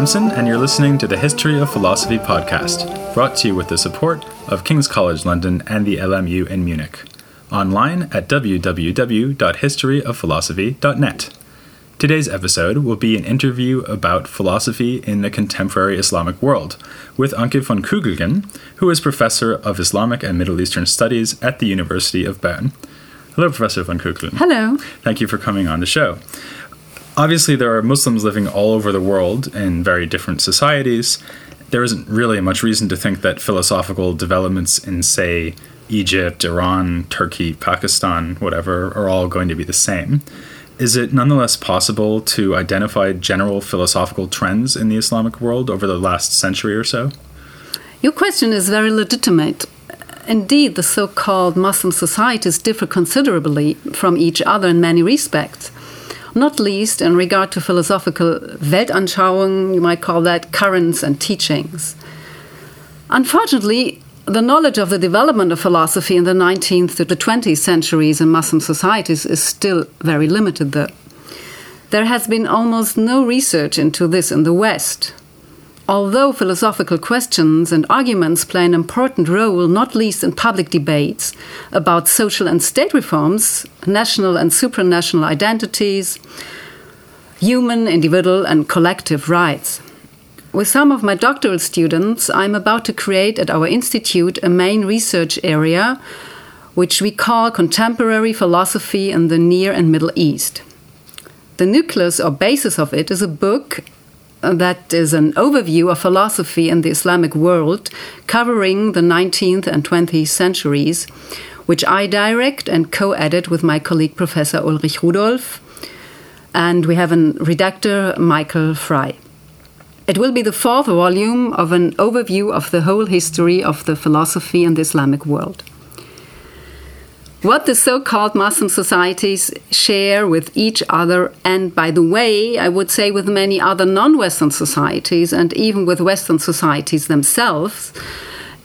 Adamson, and you're listening to the History of Philosophy podcast, brought to you with the support of King's College London and the LMU in Munich. Online at www.historyofphilosophy.net. Today's episode will be an interview about philosophy in the contemporary Islamic world with Anke von Kugelgen, who is professor of Islamic and Middle Eastern Studies at the University of Bern. Hello, Professor von Kugelgen. Hello. Thank you for coming on the show obviously there are Muslims living all over the world in very different societies. There isn't really much reason to think that philosophical developments in, say, Egypt, Iran, Turkey, Pakistan, whatever, are all going to be the same. Is it nonetheless possible to identify general philosophical trends in the Islamic world over the last century or so? Your question is very legitimate. Indeed, the so called Muslim societies differ considerably from each other in many respects not least in regard to philosophical Weltanschauung, you might call that currents and teachings. Unfortunately, the knowledge of the development of philosophy in the 19th to the 20th centuries in Muslim societies is still very limited, though. There has been almost no research into this in the West, Although philosophical questions and arguments play an important role, not least in public debates about social and state reforms, national and supranational identities, human, individual, and collective rights. With some of my doctoral students, I'm about to create at our institute a main research area which we call Contemporary Philosophy in the Near and Middle East. The nucleus or basis of it is a book that is an overview of philosophy in the Islamic world, covering the 19th and 20th centuries, which I direct and co edit with my colleague Professor Ulrich Rudolph. And we have a redactor, Michael Fry. It will be the fourth volume of an overview of the whole history of the philosophy in the Islamic world. What the so called Muslim societies share with each other, and by the way, I would say with many other non Western societies and even with Western societies themselves,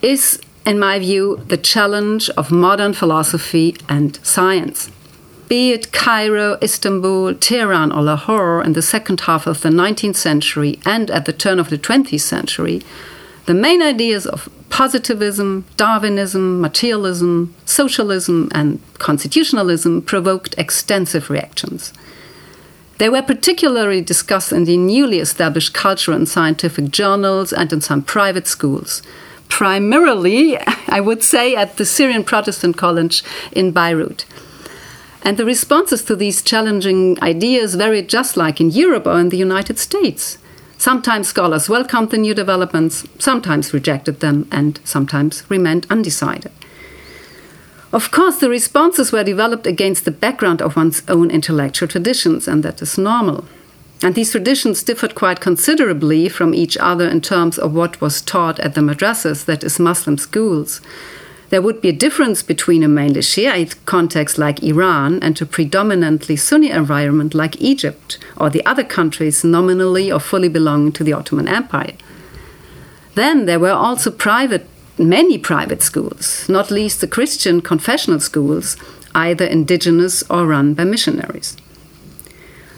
is, in my view, the challenge of modern philosophy and science. Be it Cairo, Istanbul, Tehran, or Lahore in the second half of the 19th century and at the turn of the 20th century, the main ideas of positivism, Darwinism, materialism, socialism, and constitutionalism provoked extensive reactions. They were particularly discussed in the newly established cultural and scientific journals and in some private schools. Primarily, I would say, at the Syrian Protestant College in Beirut. And the responses to these challenging ideas varied just like in Europe or in the United States. Sometimes scholars welcomed the new developments, sometimes rejected them, and sometimes remained undecided. Of course, the responses were developed against the background of one's own intellectual traditions, and that is normal. And these traditions differed quite considerably from each other in terms of what was taught at the madrasas, that is, Muslim schools, there would be a difference between a mainly Shiite context like Iran and a predominantly Sunni environment like Egypt or the other countries nominally or fully belonging to the Ottoman Empire. Then there were also private, many private schools, not least the Christian confessional schools, either indigenous or run by missionaries.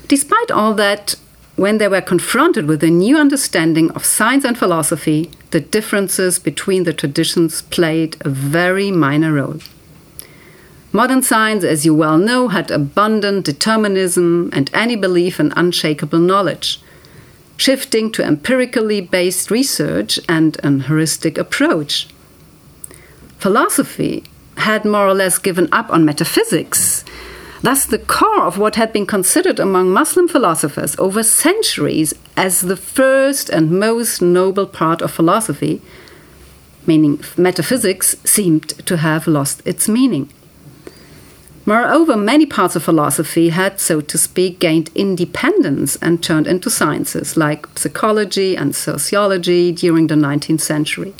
Despite all that, when they were confronted with a new understanding of science and philosophy, the differences between the traditions played a very minor role. Modern science, as you well know, had abundant determinism and any belief in unshakable knowledge, shifting to empirically based research and an heuristic approach. Philosophy had more or less given up on metaphysics thus the core of what had been considered among Muslim philosophers over centuries as the first and most noble part of philosophy, meaning metaphysics, seemed to have lost its meaning. Moreover, many parts of philosophy had, so to speak, gained independence and turned into sciences like psychology and sociology during the 19th century.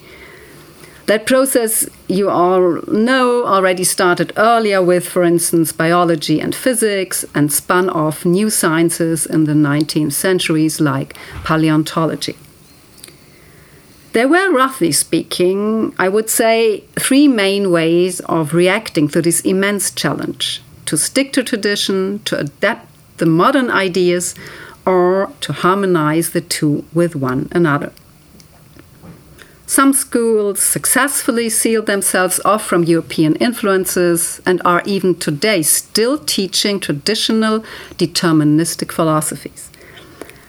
That process, you all know, already started earlier with, for instance, biology and physics, and spun off new sciences in the 19th centuries like paleontology. There were, roughly speaking, I would say, three main ways of reacting to this immense challenge to stick to tradition, to adapt the modern ideas, or to harmonize the two with one another. Some schools successfully sealed themselves off from European influences and are even today still teaching traditional deterministic philosophies.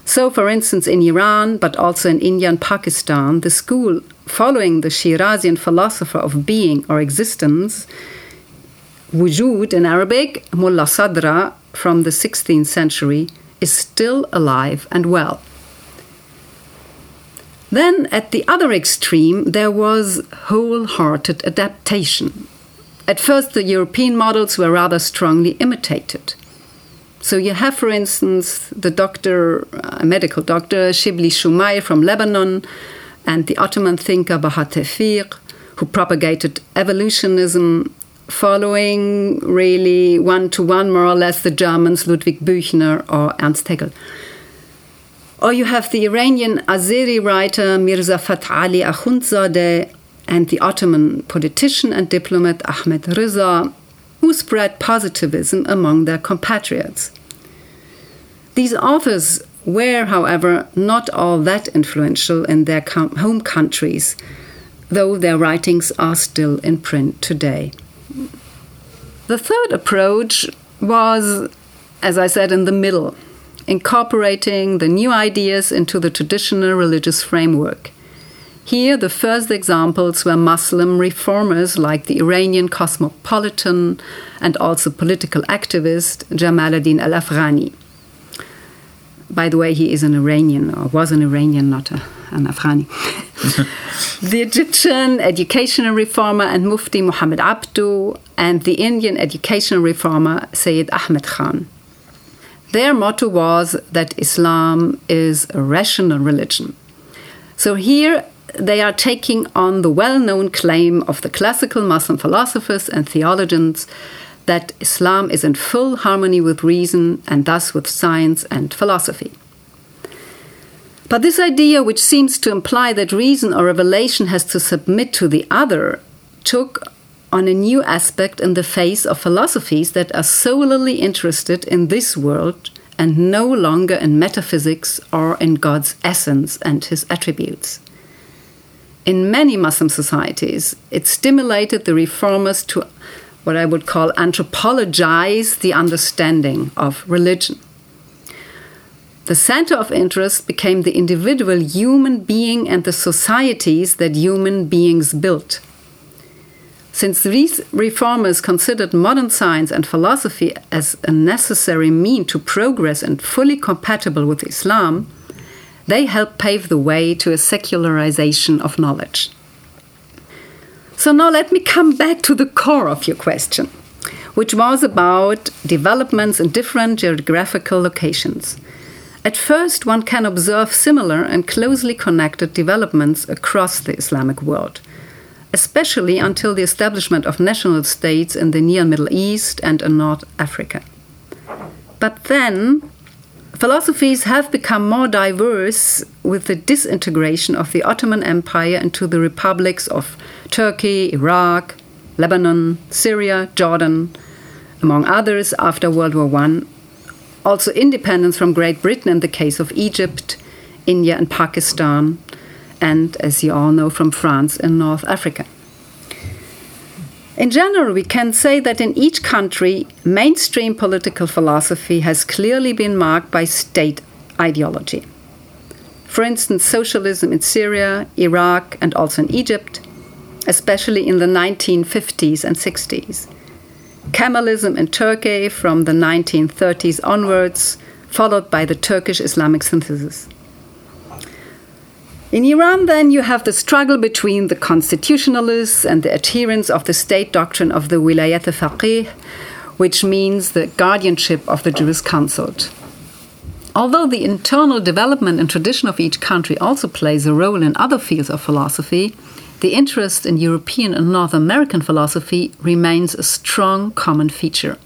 So, for instance, in Iran, but also in India and Pakistan, the school following the Shirazian philosopher of being or existence, Wujud in Arabic, Mullah Sadra from the 16th century, is still alive and well. Then, at the other extreme, there was wholehearted adaptation. At first, the European models were rather strongly imitated. So, you have, for instance, the doctor, a medical doctor, Shibli Shumay from Lebanon, and the Ottoman thinker Baha Tevfik, who propagated evolutionism following really one to one, more or less, the Germans Ludwig Büchner or Ernst Haeckel. Or you have the Iranian Azeri writer Mirza Fath Ali Akhundzadeh and the Ottoman politician and diplomat Ahmed Riza, who spread positivism among their compatriots. These authors were, however, not all that influential in their home countries, though their writings are still in print today. The third approach was, as I said, in the middle incorporating the new ideas into the traditional religious framework. Here, the first examples were Muslim reformers like the Iranian cosmopolitan and also political activist Jamaluddin al Afghani. By the way, he is an Iranian, or was an Iranian, not a, an Afghani. the Egyptian educational reformer and Mufti Muhammad Abdu, and the Indian educational reformer Sayyid Ahmed Khan. Their motto was that Islam is a rational religion. So here they are taking on the well known claim of the classical Muslim philosophers and theologians that Islam is in full harmony with reason and thus with science and philosophy. But this idea, which seems to imply that reason or revelation has to submit to the other, took on a new aspect in the face of philosophies that are solely interested in this world and no longer in metaphysics or in God's essence and his attributes. In many Muslim societies, it stimulated the reformers to what I would call anthropologize the understanding of religion. The center of interest became the individual human being and the societies that human beings built. Since these reformers considered modern science and philosophy as a necessary mean to progress and fully compatible with Islam, they helped pave the way to a secularization of knowledge. So now let me come back to the core of your question, which was about developments in different geographical locations. At first, one can observe similar and closely connected developments across the Islamic world especially until the establishment of national states in the Near Middle East and in North Africa. But then, philosophies have become more diverse with the disintegration of the Ottoman Empire into the republics of Turkey, Iraq, Lebanon, Syria, Jordan, among others after World War I. Also, independence from Great Britain in the case of Egypt, India, and Pakistan, and, as you all know, from France and North Africa. In general, we can say that in each country, mainstream political philosophy has clearly been marked by state ideology. For instance, socialism in Syria, Iraq, and also in Egypt, especially in the 1950s and 60s. Kemalism in Turkey from the 1930s onwards, followed by the Turkish Islamic synthesis. In Iran, then, you have the struggle between the constitutionalists and the adherents of the state doctrine of the Wilayat al-Faqih, which means the guardianship of the jurisconsult. Although the internal development and tradition of each country also plays a role in other fields of philosophy, the interest in European and North American philosophy remains a strong common feature.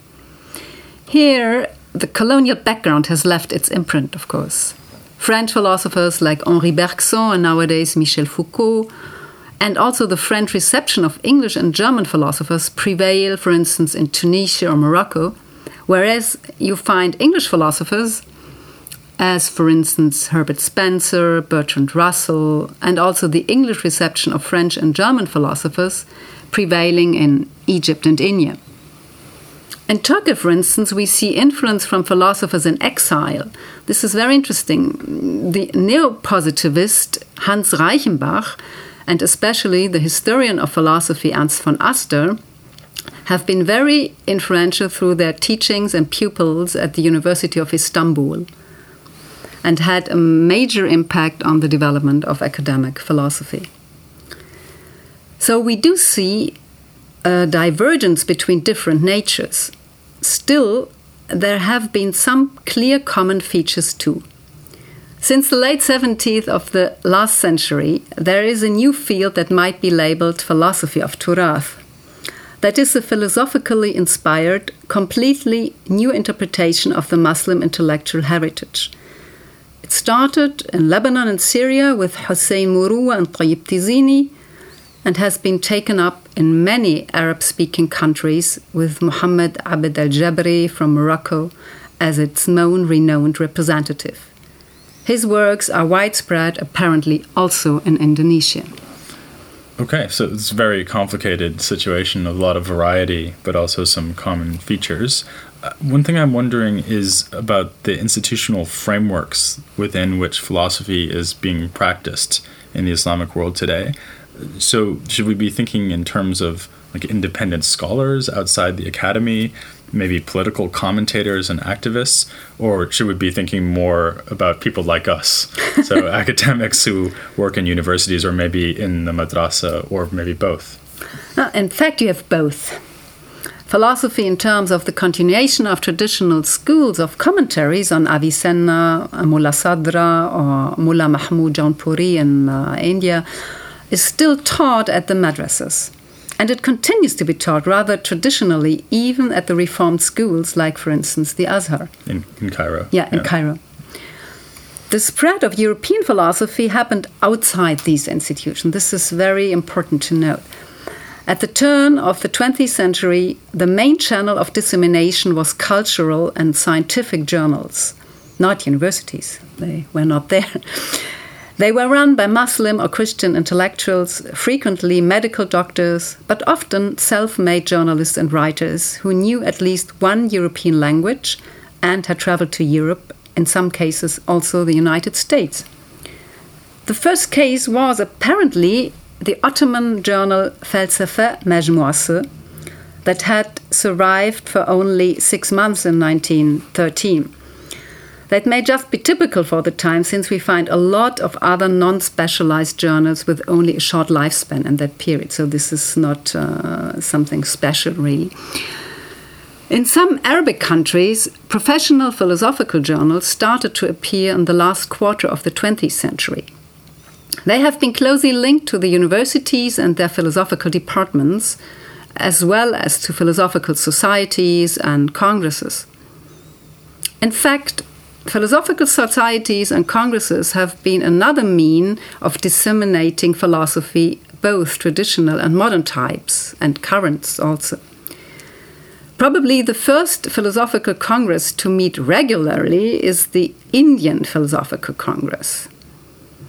Here, the colonial background has left its imprint, of course. French philosophers like Henri Bergson and nowadays Michel Foucault, and also the French reception of English and German philosophers prevail, for instance, in Tunisia or Morocco, whereas you find English philosophers as, for instance, Herbert Spencer, Bertrand Russell, and also the English reception of French and German philosophers prevailing in Egypt and India. In Turkey, for instance, we see influence from philosophers in exile. This is very interesting. The neo positivist Hans Reichenbach, and especially the historian of philosophy Ernst von Aster, have been very influential through their teachings and pupils at the University of Istanbul and had a major impact on the development of academic philosophy. So we do see a divergence between different natures. Still, there have been some clear common features too. Since the late 17th of the last century, there is a new field that might be labeled philosophy of Turath. That is a philosophically inspired, completely new interpretation of the Muslim intellectual heritage. It started in Lebanon and Syria with Hussein Murua and Tayyib Tizini and has been taken up in many Arab speaking countries with Muhammad Abd al Jabri from Morocco as its known renowned representative. His works are widespread, apparently also in Indonesia. Okay, so it's a very complicated situation, a lot of variety, but also some common features. Uh, one thing I'm wondering is about the institutional frameworks within which philosophy is being practiced in the Islamic world today. So, should we be thinking in terms of like independent scholars outside the academy, maybe political commentators and activists, or should we be thinking more about people like us? So, academics who work in universities or maybe in the madrasa, or maybe both? In fact, you have both. Philosophy, in terms of the continuation of traditional schools of commentaries on Avicenna, Mullah Sadra, or Mullah Mahmud Jaunpuri in uh, India, is still taught at the madrasas. And it continues to be taught rather traditionally, even at the reformed schools, like, for instance, the Azhar. In, in Cairo. Yeah, in yeah. Cairo. The spread of European philosophy happened outside these institutions. This is very important to note. At the turn of the 20th century, the main channel of dissemination was cultural and scientific journals, not universities. They were not there. They were run by Muslim or Christian intellectuals, frequently medical doctors, but often self made journalists and writers who knew at least one European language and had traveled to Europe, in some cases also the United States. The first case was apparently the Ottoman journal Felsefe Mejmuası that had survived for only six months in 1913. That may just be typical for the time, since we find a lot of other non specialized journals with only a short lifespan in that period. So this is not uh, something special, really. In some Arabic countries, professional philosophical journals started to appear in the last quarter of the 20th century. They have been closely linked to the universities and their philosophical departments, as well as to philosophical societies and congresses. In fact, philosophical societies and congresses have been another mean of disseminating philosophy, both traditional and modern types, and currents also. Probably the first philosophical congress to meet regularly is the Indian Philosophical Congress.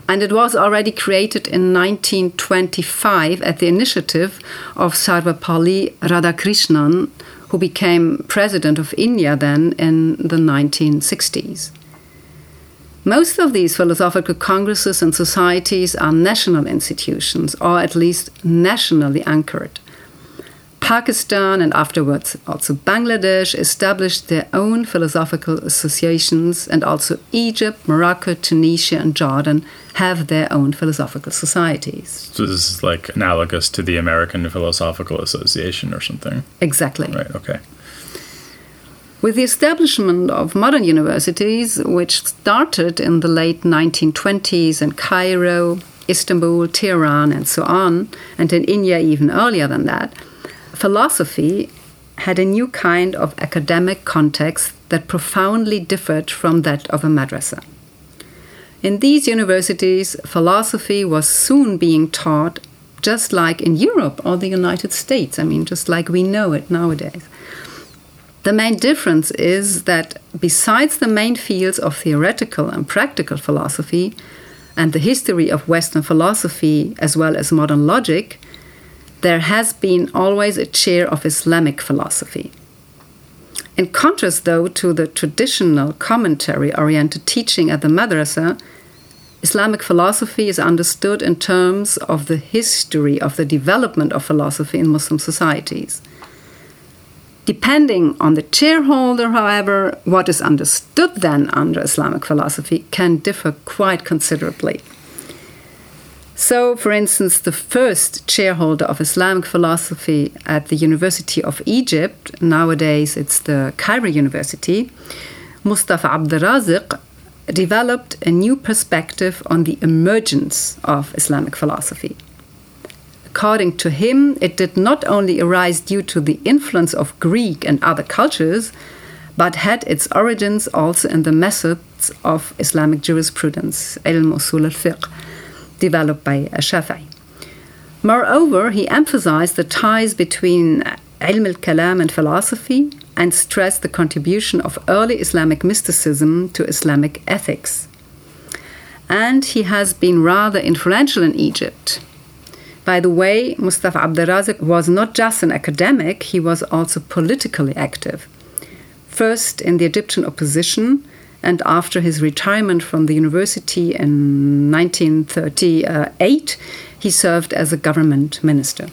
And it was already created in 1925 at the initiative of Sarvepalli Radhakrishnan, who became president of India then in the 1960s. Most of these philosophical congresses and societies are national institutions, or at least nationally anchored. Pakistan and afterwards also Bangladesh established their own philosophical associations, and also Egypt, Morocco, Tunisia, and Jordan have their own philosophical societies. So this is like analogous to the American Philosophical Association or something? Exactly. Right, okay. With the establishment of modern universities, which started in the late 1920s in Cairo, Istanbul, Tehran, and so on, and in India even earlier than that, philosophy had a new kind of academic context that profoundly differed from that of a madrasa. In these universities, philosophy was soon being taught just like in Europe or the United States, I mean, just like we know it nowadays. The main difference is that besides the main fields of theoretical and practical philosophy and the history of Western philosophy as well as modern logic, there has been always a chair of Islamic philosophy. In contrast, though, to the traditional commentary oriented teaching at the madrasa, Islamic philosophy is understood in terms of the history of the development of philosophy in Muslim societies. Depending on the chairholder, however, what is understood then under Islamic philosophy can differ quite considerably. So, for instance, the first chairholder of Islamic philosophy at the University of Egypt, nowadays it's the Cairo University, Mustafa Abderazik, developed a new perspective on the emergence of Islamic philosophy. According to him, it did not only arise due to the influence of Greek and other cultures, but had its origins also in the methods of Islamic jurisprudence, ilm usul al-fiqh, developed by Shafi'i. Moreover, he emphasized the ties between ilm al-kalam and philosophy and stressed the contribution of early Islamic mysticism to Islamic ethics. And he has been rather influential in Egypt, by the way, Mustafa Abderazik was not just an academic, he was also politically active. First in the Egyptian opposition, and after his retirement from the university in 1938, he served as a government minister.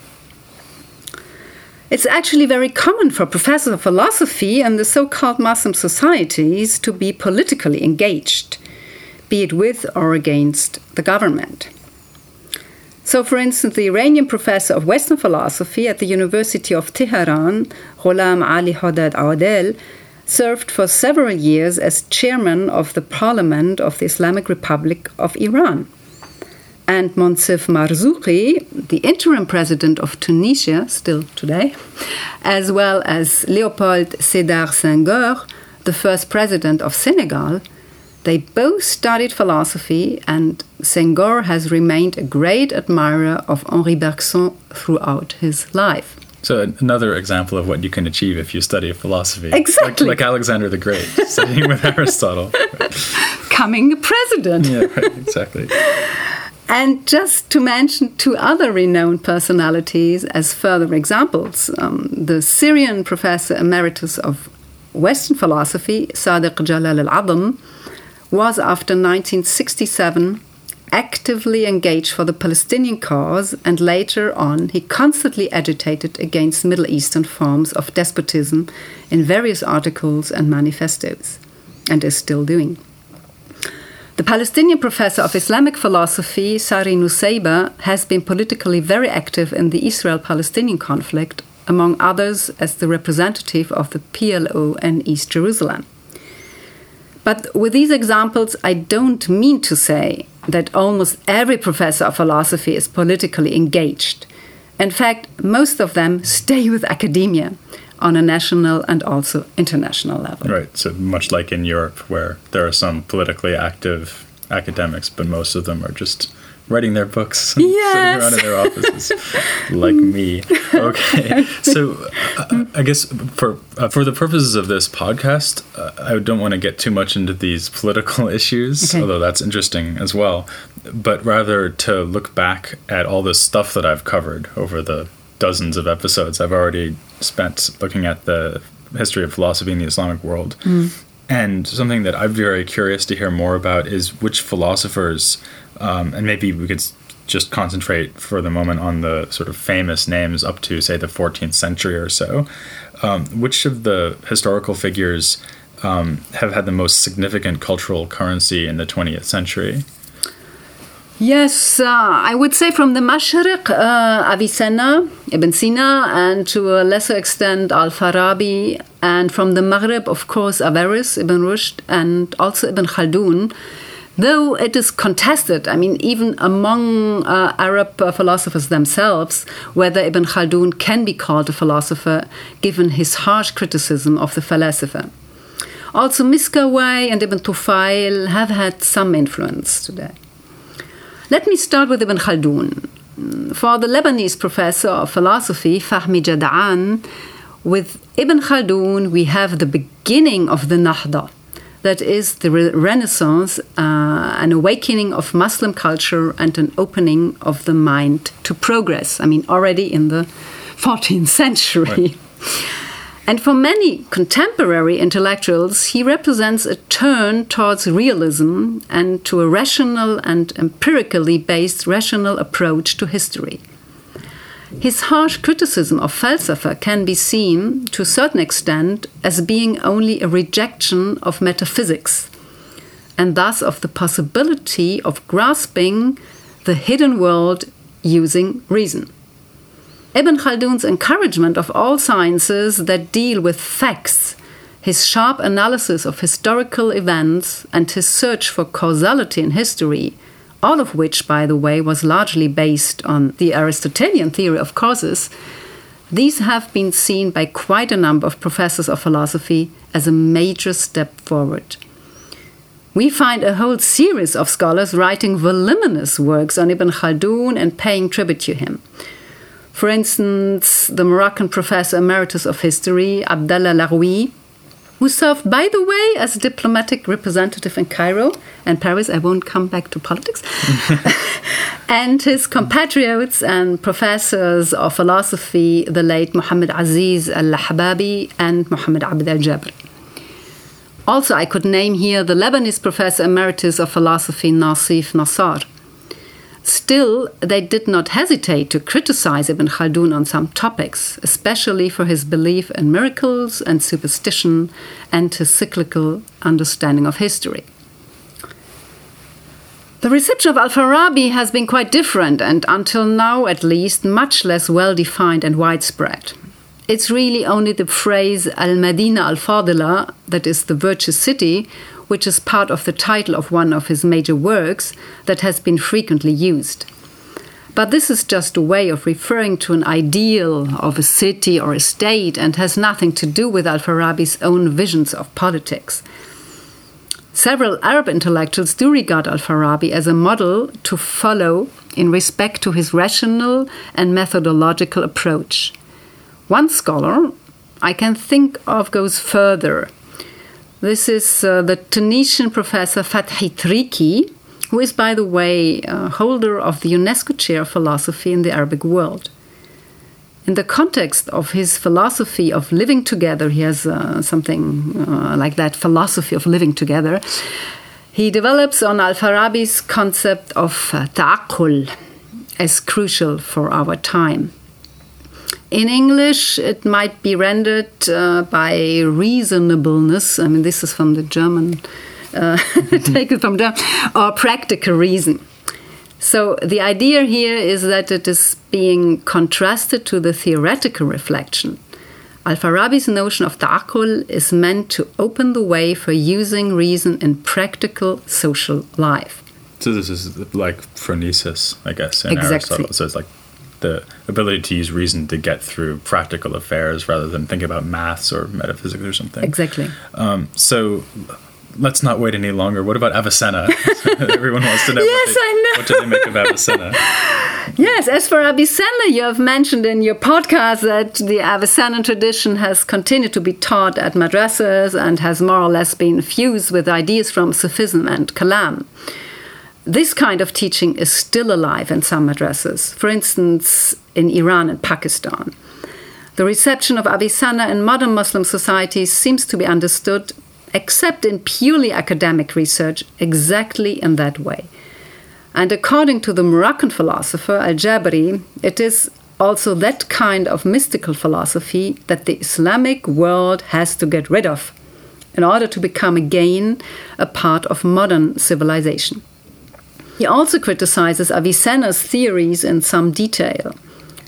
It's actually very common for professors of philosophy in the so called Muslim societies to be politically engaged, be it with or against the government. So, for instance, the Iranian professor of Western philosophy at the University of Tehran, Ghulam Ali Haddad Adel, served for several years as chairman of the Parliament of the Islamic Republic of Iran. And Moncef Marzouki, the interim president of Tunisia, still today, as well as Leopold Sédar Senghor, the first president of Senegal, they both studied philosophy, and Senghor has remained a great admirer of Henri Bergson throughout his life. So another example of what you can achieve if you study philosophy. Exactly. Like, like Alexander the Great, studying with Aristotle. Coming a president. Yeah, right, exactly. And just to mention two other renowned personalities as further examples um, the Syrian professor emeritus of Western philosophy, Sadiq Jalal al Adham, was after 1967 actively engaged for the Palestinian cause, and later on he constantly agitated against Middle Eastern forms of despotism in various articles and manifestos, and is still doing. The Palestinian professor of Islamic philosophy, Sari Nusseibeh, has been politically very active in the Israel Palestinian conflict, among others as the representative of the PLO in East Jerusalem. But with these examples, I don't mean to say that almost every professor of philosophy is politically engaged. In fact, most of them stay with academia on a national and also international level. Right. So much like in Europe, where there are some politically active academics, but most of them are just writing their books and yes. sitting around in their offices, like me. Okay, so uh, I guess for uh, for the purposes of this podcast, uh, I don't want to get too much into these political issues, okay. although that's interesting as well. But rather to look back at all this stuff that I've covered over the dozens of episodes I've already spent looking at the history of philosophy in the Islamic world. Mm. And something that I'm very curious to hear more about is which philosophers um, and maybe we could just concentrate for the moment on the sort of famous names up to, say, the 14th century or so. Um, which of the historical figures um, have had the most significant cultural currency in the 20th century? Yes, uh, I would say from the Mashriq, uh, Avicenna, Ibn Sina, and to a lesser extent Al Farabi, and from the Maghreb, of course, Averroes, Ibn Rushd, and also Ibn Khaldun though it is contested, I mean, even among uh, Arab uh, philosophers themselves, whether Ibn Khaldun can be called a philosopher given his harsh criticism of the philosopher. Also, Miskawayh and Ibn Tufail have had some influence today. Let me start with Ibn Khaldun. For the Lebanese professor of philosophy, Fahmi Jada'an, With Ibn Khaldun, we have the beginning of the Nahda, that is the re Renaissance, uh, an awakening of Muslim culture and an opening of the mind to progress. I mean, already in the 14th century. Right. And for many contemporary intellectuals, he represents a turn towards realism and to a rational and empirically based rational approach to history. His harsh criticism of Falsafa can be seen, to a certain extent, as being only a rejection of metaphysics, and thus of the possibility of grasping the hidden world using reason. Ibn Khaldun's encouragement of all sciences that deal with facts, his sharp analysis of historical events, and his search for causality in history all of which, by the way, was largely based on the Aristotelian theory of causes, these have been seen by quite a number of professors of philosophy as a major step forward. We find a whole series of scholars writing voluminous works on Ibn Khaldun and paying tribute to him. For instance, the Moroccan professor emeritus of history, Abdallah Laroui, who served, by the way, as a diplomatic representative in Cairo and Paris. I won't come back to politics. and his compatriots and professors of philosophy, the late Muhammad Aziz al Lahbabi and Muhammad Abd al Jabr. Also, I could name here the Lebanese professor emeritus of philosophy, Nasif Nassar. Still, they did not hesitate to criticize Ibn Khaldun on some topics, especially for his belief in miracles and superstition and his cyclical understanding of history. The reception of Al Farabi has been quite different and, until now at least, much less well defined and widespread. It's really only the phrase Al Madina al Fadila, that is the virtuous city, which is part of the title of one of his major works, that has been frequently used. But this is just a way of referring to an ideal of a city or a state and has nothing to do with Al Farabi's own visions of politics. Several Arab intellectuals do regard Al Farabi as a model to follow in respect to his rational and methodological approach. One scholar I can think of goes further this is uh, the Tunisian professor Fathi Triki, who is, by the way, uh, holder of the UNESCO Chair of Philosophy in the Arabic world. In the context of his philosophy of living together, he has uh, something uh, like that philosophy of living together. He develops on Al Farabi's concept of uh, ta'akul as crucial for our time. In English, it might be rendered uh, by reasonableness. I mean, this is from the German, uh, take it from German, or practical reason. So the idea here is that it is being contrasted to the theoretical reflection. Al Farabi's notion of ta'akul is meant to open the way for using reason in practical social life. So this is like phronesis, I guess, in exactly. Aristotle. So it's like the ability to use reason to get through practical affairs rather than think about maths or metaphysics or something. Exactly. Um, so let's not wait any longer. What about Avicenna? Everyone wants to know. yes, what, they, I know. What do they make of Avicenna? yes, as for Avicenna, you have mentioned in your podcast that the Avicenna tradition has continued to be taught at madrasas and has more or less been fused with ideas from Sufism and Kalam this kind of teaching is still alive in some madrasas, for instance, in Iran and Pakistan. The reception of Avicenna in modern Muslim societies seems to be understood, except in purely academic research, exactly in that way. And according to the Moroccan philosopher Al Jabri, it is also that kind of mystical philosophy that the Islamic world has to get rid of in order to become again a part of modern civilization. He also criticizes Avicenna's theories in some detail.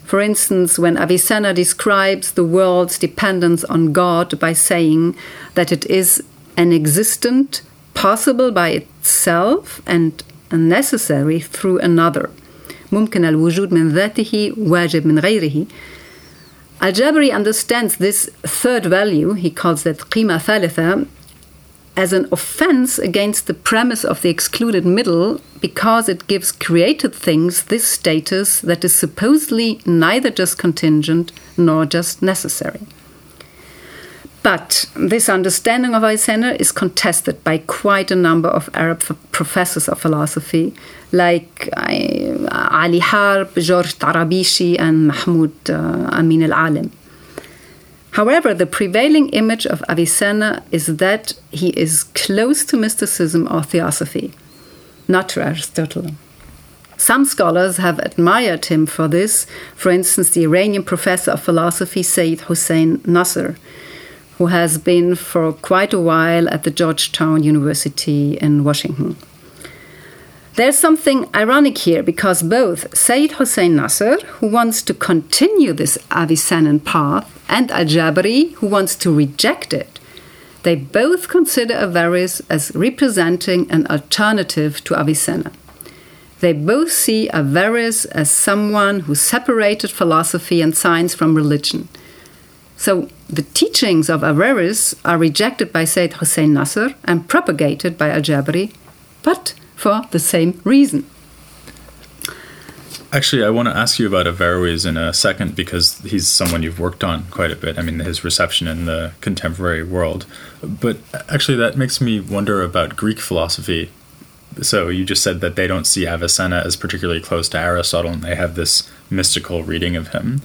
For instance, when Avicenna describes the world's dependence on God by saying that it is an existent, possible by itself, and necessary through another. ممكن الوجود من ذاته واجب من غيره. Al-Jabri understands this third value, he calls that قيمة ثالثة, as an offense against the premise of the excluded middle because it gives created things this status that is supposedly neither just contingent nor just necessary. But this understanding of Avicenna is contested by quite a number of Arab professors of philosophy, like uh, Ali Harb, George Tarabishi, and Mahmoud uh, Amin al Alim. However, the prevailing image of Avicenna is that he is close to mysticism or theosophy, not to Aristotle. Some scholars have admired him for this, for instance, the Iranian professor of philosophy Sayyid Hossein Nasr, who has been for quite a while at the Georgetown University in Washington. There's something ironic here because both Sayyid Hossein Nasr, who wants to continue this Avicennan path, and Al Jabari, who wants to reject it, they both consider Averroes as representing an alternative to Avicenna. They both see Averroes as someone who separated philosophy and science from religion. So the teachings of Averroes are rejected by Sayyid Hossein Nasr and propagated by Al Jabari, but for the same reason. Actually, I want to ask you about Averroes in a second because he's someone you've worked on quite a bit. I mean, his reception in the contemporary world. But actually, that makes me wonder about Greek philosophy. So you just said that they don't see Avicenna as particularly close to Aristotle and they have this mystical reading of him.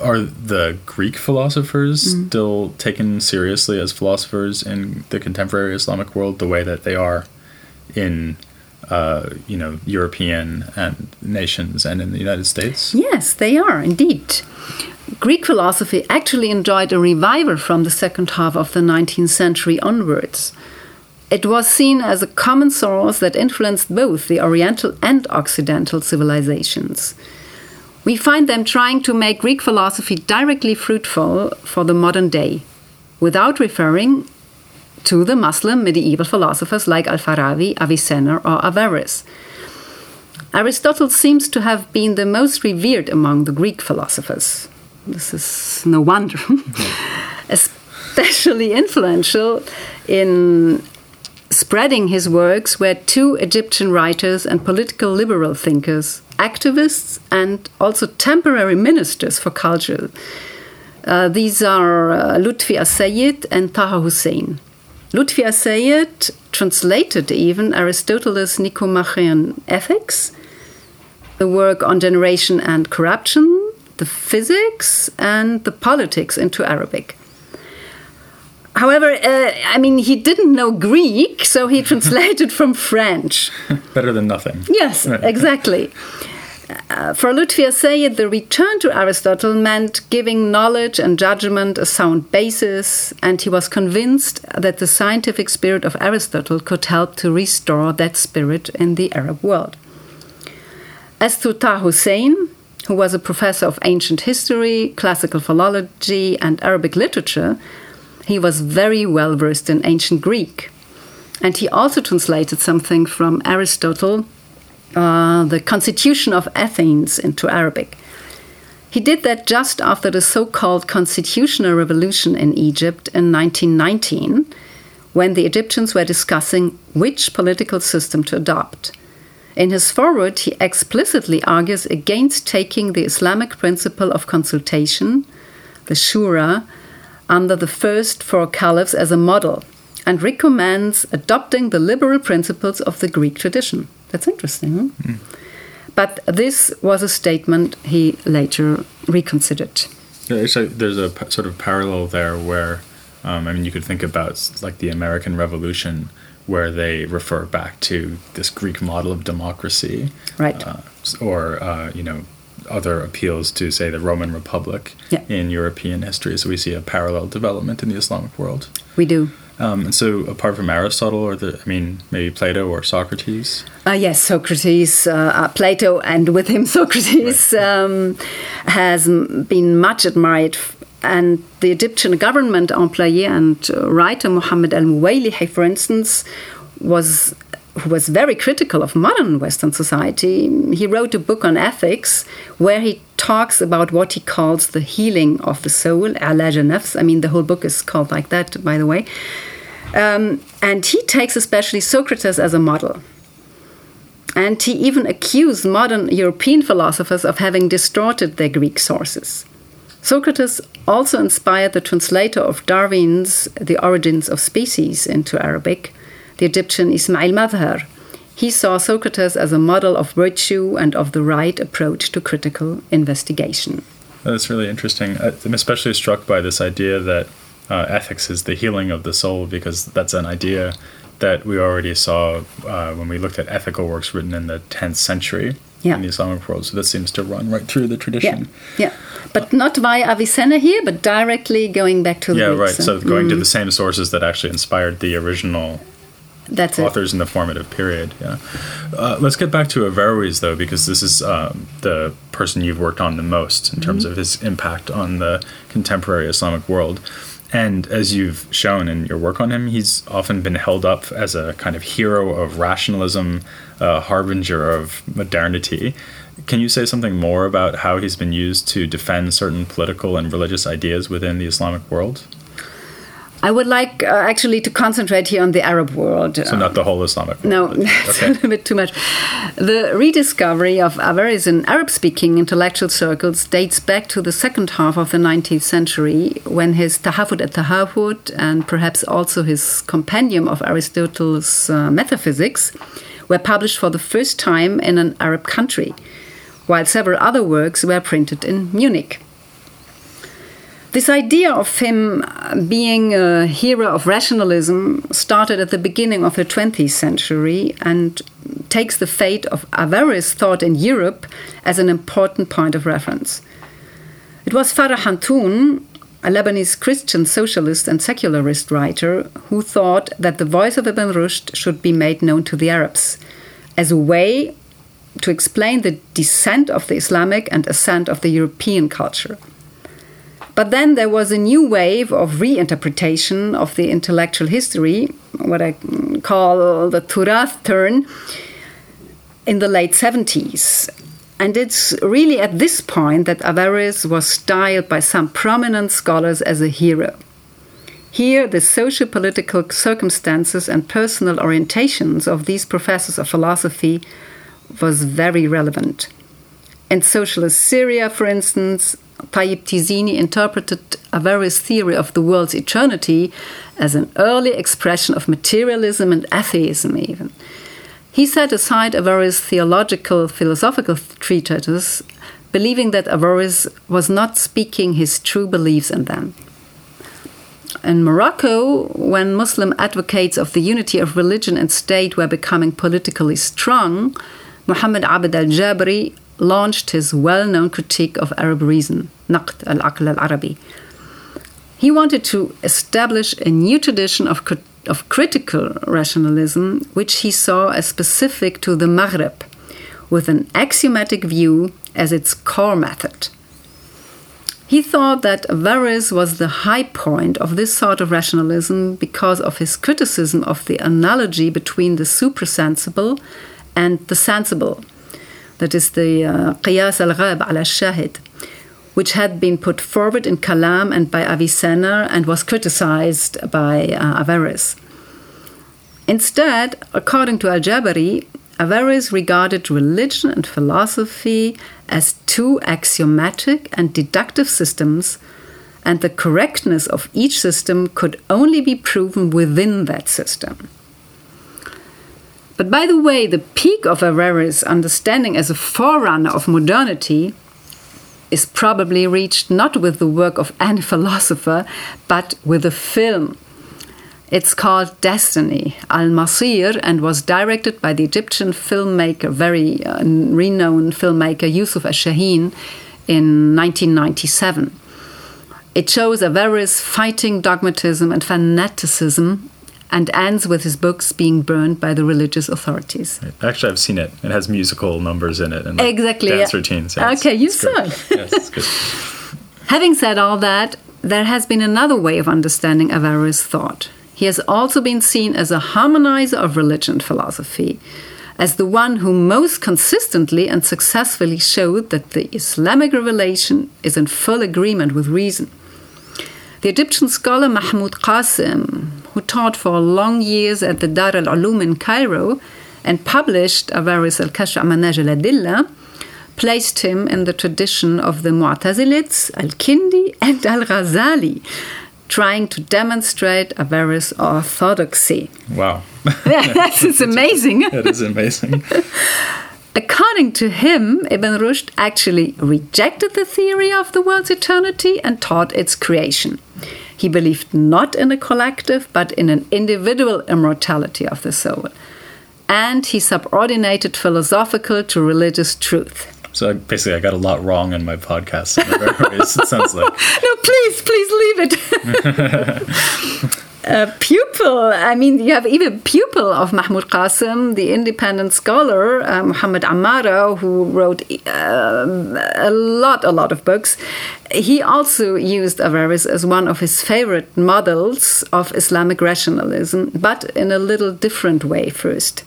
Are the Greek philosophers mm. still taken seriously as philosophers in the contemporary Islamic world the way that they are in uh, you know, European and nations and in the United States? Yes, they are indeed. Greek philosophy actually enjoyed a revival from the second half of the 19th century onwards. It was seen as a common source that influenced both the Oriental and Occidental civilizations. We find them trying to make Greek philosophy directly fruitful for the modern day, without referring to the Muslim medieval philosophers like Al Farabi, Avicenna, or Averroes. Aristotle seems to have been the most revered among the Greek philosophers. This is no wonder. Especially influential in spreading his works were two Egyptian writers and political liberal thinkers, activists, and also temporary ministers for culture. Uh, these are uh, Lutfi as-Sayyid and Taha Hussein. Lutfi as-Sayyid translated even Aristotle's Nicomachean Ethics, the work on generation and corruption, the physics, and the politics into Arabic. However, uh, I mean, he didn't know Greek, so he translated from French. Better than nothing. Yes, exactly. Uh, for Lutfi as-Sayyid, the return to Aristotle meant giving knowledge and judgment a sound basis, and he was convinced that the scientific spirit of Aristotle could help to restore that spirit in the Arab world. As to Taha Hussein, who was a professor of ancient history, classical philology, and Arabic literature, he was very well versed in ancient Greek. And he also translated something from Aristotle uh, the Constitution of Athens into Arabic. He did that just after the so called constitutional revolution in Egypt in 1919, when the Egyptians were discussing which political system to adopt. In his foreword, he explicitly argues against taking the Islamic principle of consultation, the Shura, under the first four caliphs as a model and recommends adopting the liberal principles of the Greek tradition. That's interesting. Huh? Mm. But this was a statement he later reconsidered. Yeah, so there's a sort of parallel there where, um, I mean, you could think about like the American Revolution, where they refer back to this Greek model of democracy, right? Uh, or uh, you know, other appeals to say the Roman Republic yeah. in European history. So we see a parallel development in the Islamic world. We do. Um, and so, apart from Aristotle, or the, I mean, maybe Plato or Socrates. Uh, yes, Socrates, uh, uh, Plato, and with him Socrates right. um, has been much admired. And the Egyptian government employee and uh, writer Muhammad al Muwaylihi, for instance, was who was very critical of modern Western society. He wrote a book on ethics where he talks about what he calls the healing of the soul, Alaj nafs. I mean, the whole book is called like that, by the way. Um, and he takes especially Socrates as a model. And he even accused modern European philosophers of having distorted their Greek sources. Socrates also inspired the translator of Darwin's The Origins of Species into Arabic, the Egyptian Ismail Madhar. He saw Socrates as a model of virtue and of the right approach to critical investigation. That's really interesting. I'm especially struck by this idea that uh, ethics is the healing of the soul because that's an idea that we already saw uh, when we looked at ethical works written in the 10th century yeah. in the Islamic world. So this seems to run right through the tradition. Yeah, yeah. but not via Avicenna here, but directly going back to the yeah, right. So going mm. to the same sources that actually inspired the original that's authors it. in the formative period. Yeah. Uh, let's get back to Averroes though, because this is um, the person you've worked on the most in terms mm-hmm. of his impact on the contemporary Islamic world. And as you've shown in your work on him, he's often been held up as a kind of hero of rationalism, a harbinger of modernity. Can you say something more about how he's been used to defend certain political and religious ideas within the Islamic world? I would like uh, actually to concentrate here on the Arab world. So, not the whole Islamic world? No, it's a little bit too much. The rediscovery of Averroes in Arab speaking intellectual circles dates back to the second half of the 19th century when his Tahafut et Tahafut and perhaps also his compendium of Aristotle's uh, metaphysics were published for the first time in an Arab country, while several other works were printed in Munich. This idea of him uh, being a hero of rationalism started at the beginning of the 20th century and takes the fate of Averroes thought in Europe as an important point of reference. It was Farah Antun, a Lebanese Christian socialist and secularist writer, who thought that the voice of Ibn Rushd should be made known to the Arabs as a way to explain the descent of the Islamic and ascent of the European culture. But then there was a new wave of reinterpretation of the intellectual history, what I call the Turath turn, in the late 70s. And it's really at this point that Averroes was styled by some prominent scholars as a hero. Here, the socio political circumstances and personal orientations of these professors of philosophy was very relevant. In socialist Syria, for instance, Tayyip Tizini interpreted Averroes' theory of the world's eternity as an early expression of materialism and atheism, even. He set aside Averroes' theological, philosophical treatises, believing that Averroes was not speaking his true beliefs in them. In Morocco, when Muslim advocates of the unity of religion and state were becoming politically strong, Muhammad Abd al Jabri launched his well known critique of Arab reason, Naqd al Aql al Arabi. He wanted to establish a new tradition of, of critical rationalism, which he saw as specific to the Maghreb, with an axiomatic view as its core method. He thought that Averroes was the high point of this sort of rationalism because of his criticism of the analogy between the suprasensible and the sensible that is the uh, al Ghab al Shahid, which had been put forward in Kalam and by Avicenna and was criticized by uh. Instead, according to Al Jabri, Averroes regarded religion and philosophy as two axiomatic and deductive systems, and the correctness of each system could only be proven within that system. But by the way, the peak of Averroes' understanding as a forerunner of modernity is probably reached not with the work of any philosopher, but with a film. It's called Destiny, Al Masir, and was directed by the Egyptian filmmaker, very uh, renowned filmmaker Yusuf Ash-Shaheen in 1997. It shows Averroes fighting dogmatism and fanaticism and ends with his books being burned by the religious authorities. Actually, I've seen it. It has musical numbers in it and like exactly dance yeah. routines. Yeah, okay, you saw it. yes, Having said all that, there has been another way of understanding Averroes' thought. He has also been seen as a harmonizer of religion and philosophy, as the one who most consistently and successfully showed that the Islamic revelation is in full agreement with reason. The Egyptian scholar Mahmoud Qasim, who taught for long years at the Dar al Ulum in Cairo and published Averroes al Kashf Manaj al Adilla, placed him in the tradition of the Mu'tazilites, Al-Kindi and Al-Ghazali, trying to demonstrate Averroes' orthodoxy. Wow. that is amazing. that is amazing. According to him, Ibn Rushd actually rejected the theory of the world's eternity and taught its creation. He believed not in a collective, but in an individual immortality of the soul. And he subordinated philosophical to religious truth. So basically, I got a lot wrong in my podcast. it sounds like. No, please, please leave it. a pupil, I mean, you have even pupil of Mahmoud Qasim, the independent scholar, uh, Muhammad Ammara, who wrote uh, a lot, a lot of books. He also used Averroes as one of his favorite models of Islamic rationalism, but in a little different way first.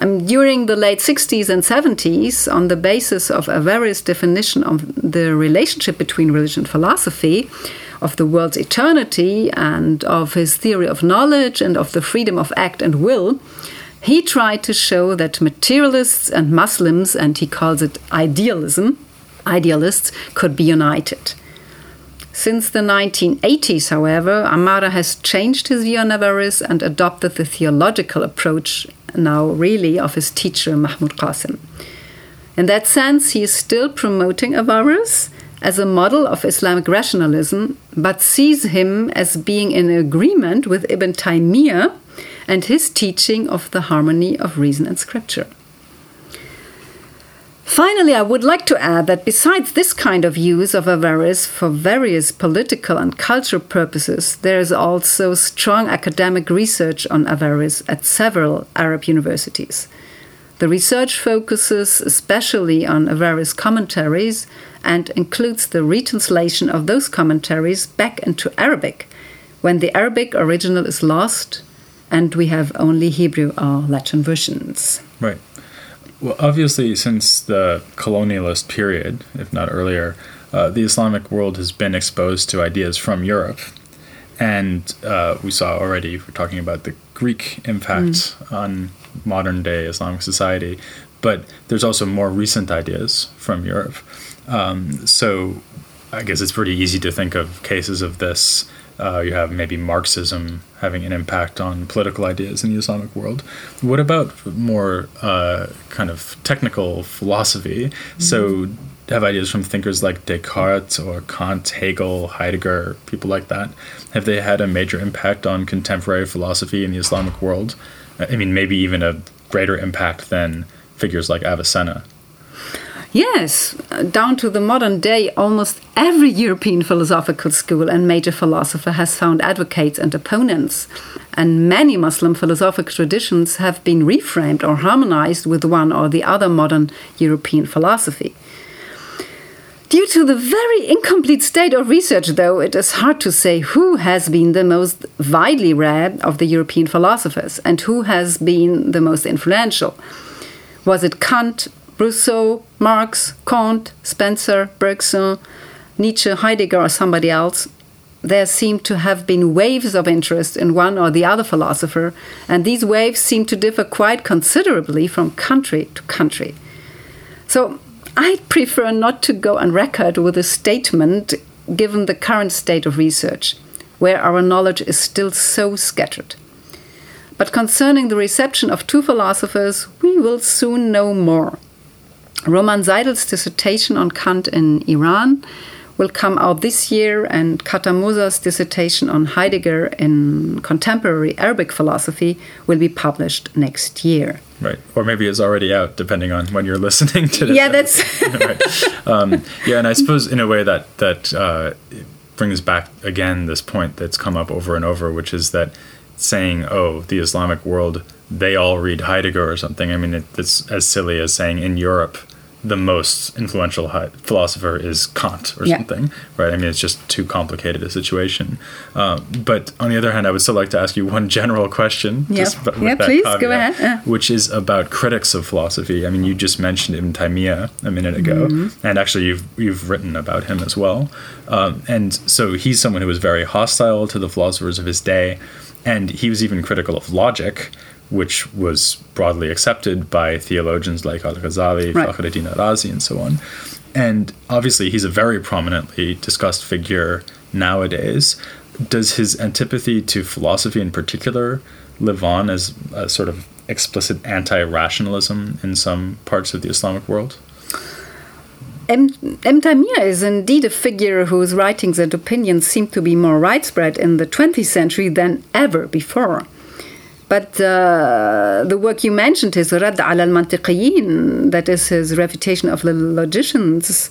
Um, during the late 60s and 70s, on the basis of Averroes' definition of the relationship between religion and philosophy, of the world's eternity, and of his theory of knowledge and of the freedom of act and will, he tried to show that materialists and Muslims, and he calls it idealism, idealists, could be united. Since the 1980s, however, Amara has changed his view on Averroes and adopted the theological approach now really of his teacher Mahmoud Qasim. In that sense, he is still promoting Averroes as a model of Islamic rationalism, but sees him as being in agreement with Ibn Taymiyyah and his teaching of the harmony of reason and scripture. Finally, I would like to add that besides this kind of use of Averroes for various political and cultural purposes, there is also strong academic research on Averroes at several Arab universities. The research focuses especially on various commentaries and includes the retranslation of those commentaries back into Arabic when the Arabic original is lost and we have only Hebrew or Latin versions. Right. Well, obviously, since the colonialist period, if not earlier, uh, the Islamic world has been exposed to ideas from Europe. And uh, we saw already, we're talking about the Greek impact mm. on modern day Islamic society, but there's also more recent ideas from Europe. Um, so I guess it's pretty easy to think of cases of this uh, you have maybe Marxism having an impact on political ideas in the Islamic world. What about more uh, kind of technical philosophy? Mm-hmm. So, have ideas from thinkers like Descartes or Kant, Hegel, Heidegger, people like that? Have they had a major impact on contemporary philosophy in the Islamic world? I mean, maybe even a greater impact than figures like Avicenna. Yes, down to the modern day, almost every European philosophical school and major philosopher has found advocates and opponents. And many Muslim philosophical traditions have been reframed or harmonized with one or the other modern European philosophy. Due to the very incomplete state of research, though, it is hard to say who has been the most widely read of the European philosophers and who has been the most influential. Was it Kant, Rousseau, Marx, Comte, Spencer, Bergson, Nietzsche, Heidegger, or somebody else, there seem to have been waves of interest in one or the other philosopher, and these waves seem to differ quite considerably from country to country. So I'd prefer not to go on record with a statement given the current state of research, where our knowledge is still so scattered. But concerning the reception of two philosophers, we will soon know more. Roman Seidel's dissertation on Kant in Iran will come out this year, and Kata Moser's dissertation on Heidegger in contemporary Arabic philosophy will be published next year. Right, or maybe it's already out, depending on when you're listening to this. Yeah, that's right. Um, yeah, and I suppose in a way that that uh, brings back again this point that's come up over and over, which is that saying, "Oh, the Islamic world." They all read Heidegger or something. I mean, it, it's as silly as saying in Europe the most influential philosopher is Kant or yeah. something, right? I mean, it's just too complicated a situation. Um, but on the other hand, I would still like to ask you one general question. Yeah, yeah please caveat, go ahead. Yeah. Which is about critics of philosophy. I mean, you just mentioned Ibn Taymiyyah a minute ago, mm-hmm. and actually, you've you've written about him as well. Um, and so he's someone who was very hostile to the philosophers of his day, and he was even critical of logic which was broadly accepted by theologians like Al Ghazali, Right. Fakhruddin Razi, and so on. And obviously, he's a very prominently discussed figure nowadays. Does his antipathy to philosophy in particular live on as a sort of explicit anti rationalism in some parts of the Islamic world? M. M. Taymiyyah is indeed a figure whose writings and opinions seem to be more widespread in the 20th century than ever before. But uh, the work you mentioned, his Radd al al-Mantiqiyin, that is his refutation of the logicians,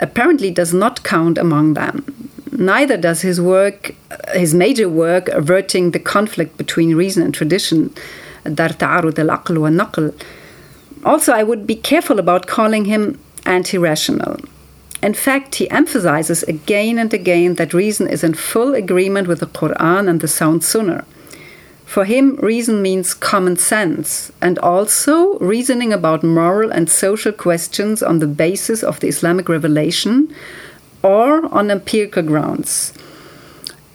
apparently does not count among them. Neither does his work, his major work, averting the conflict between reason and tradition, Dar Ta'arud al-Aql wa Naql. Also, I would be careful about calling him anti rational. In fact, he emphasizes again and again that reason is in full agreement with the Quran and the sound Sunnah. For him, reason means common sense and also reasoning about moral and social questions on the basis of the Islamic revelation or on empirical grounds.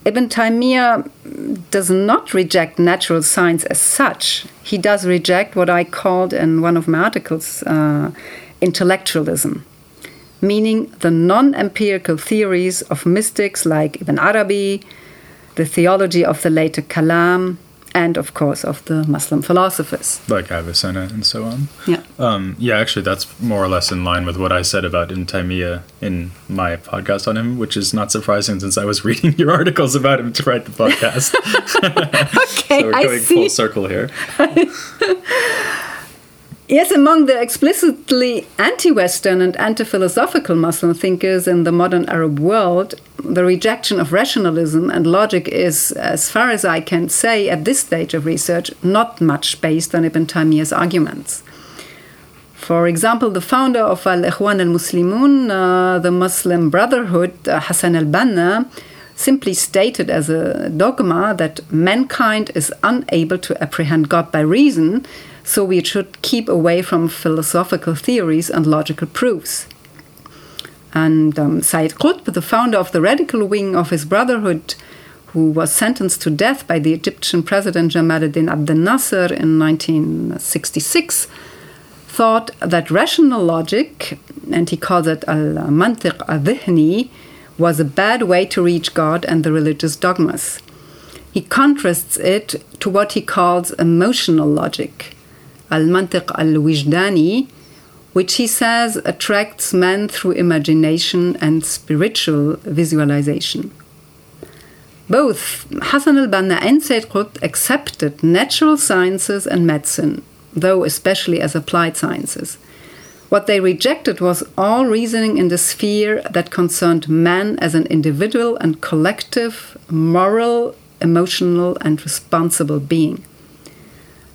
Ibn Taymiyyah does not reject natural science as such. He does reject what I called in one of my articles uh, intellectualism, meaning the non empirical theories of mystics like Ibn Arabi, the theology of the later Kalam, and of course of the Muslim philosophers. Like Avicenna and so on. Yeah. Um, yeah, actually, that's more or less in line with what I said about Ibn Taymiyyah in my podcast on him, which is not surprising since I was reading your articles about him to write the podcast. Okay, so we're I going see. full circle here. Yes, among the explicitly anti Western and anti philosophical Muslim thinkers in the modern Arab world, the rejection of rationalism and logic is, as far as I can say at this stage of research, not much based on Ibn Taymiyyah's arguments. For example, the founder of Al Ikhwan al Muslimun, uh, the Muslim Brotherhood, uh, Hassan al Banna, simply stated as a dogma that mankind is unable to apprehend God by reason, so we should keep away from philosophical theories and logical proofs. And um, Sayyid Qutb, the founder of the radical wing of his brotherhood, who was sentenced to death by the Egyptian president Jamal ad-Din Abdel Nasser in 1966, thought that rational logic, and he calls it al-mantiq al-dhihni, was a bad way to reach God and the religious dogmas. He contrasts it to what he calls emotional logic, al-mantiq al-wijdani, which he says attracts men through imagination and spiritual visualization. Both Hassan al-Banna and Sayyid Qutb accepted natural sciences and medicine, though especially as applied sciences. What they rejected was all reasoning in the sphere that concerned man as an individual and collective, moral, emotional, and responsible being.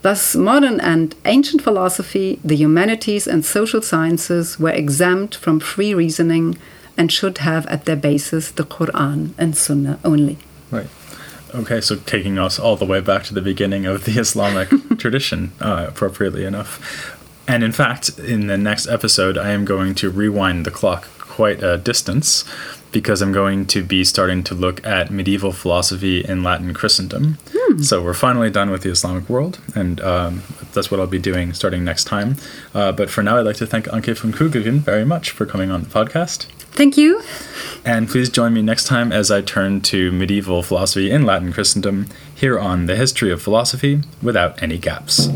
Thus, modern and ancient philosophy, the humanities, and social sciences were exempt from free reasoning and should have at their basis the Quran and Sunnah only. Right. Okay, so taking us all the way back to the beginning of the Islamic tradition, uh, appropriately enough. And in fact, in the next episode, I am going to rewind the clock quite a distance because I'm going to be starting to look at medieval philosophy in Latin Christendom. So we're finally done with the Islamic world, and um, that's what I'll be doing starting next time. Uh, but for now, I'd like to thank Anke von Kügelgen very much for coming on the podcast. Thank you. And please join me next time as I turn to medieval philosophy in Latin Christendom here on the history of philosophy without any gaps.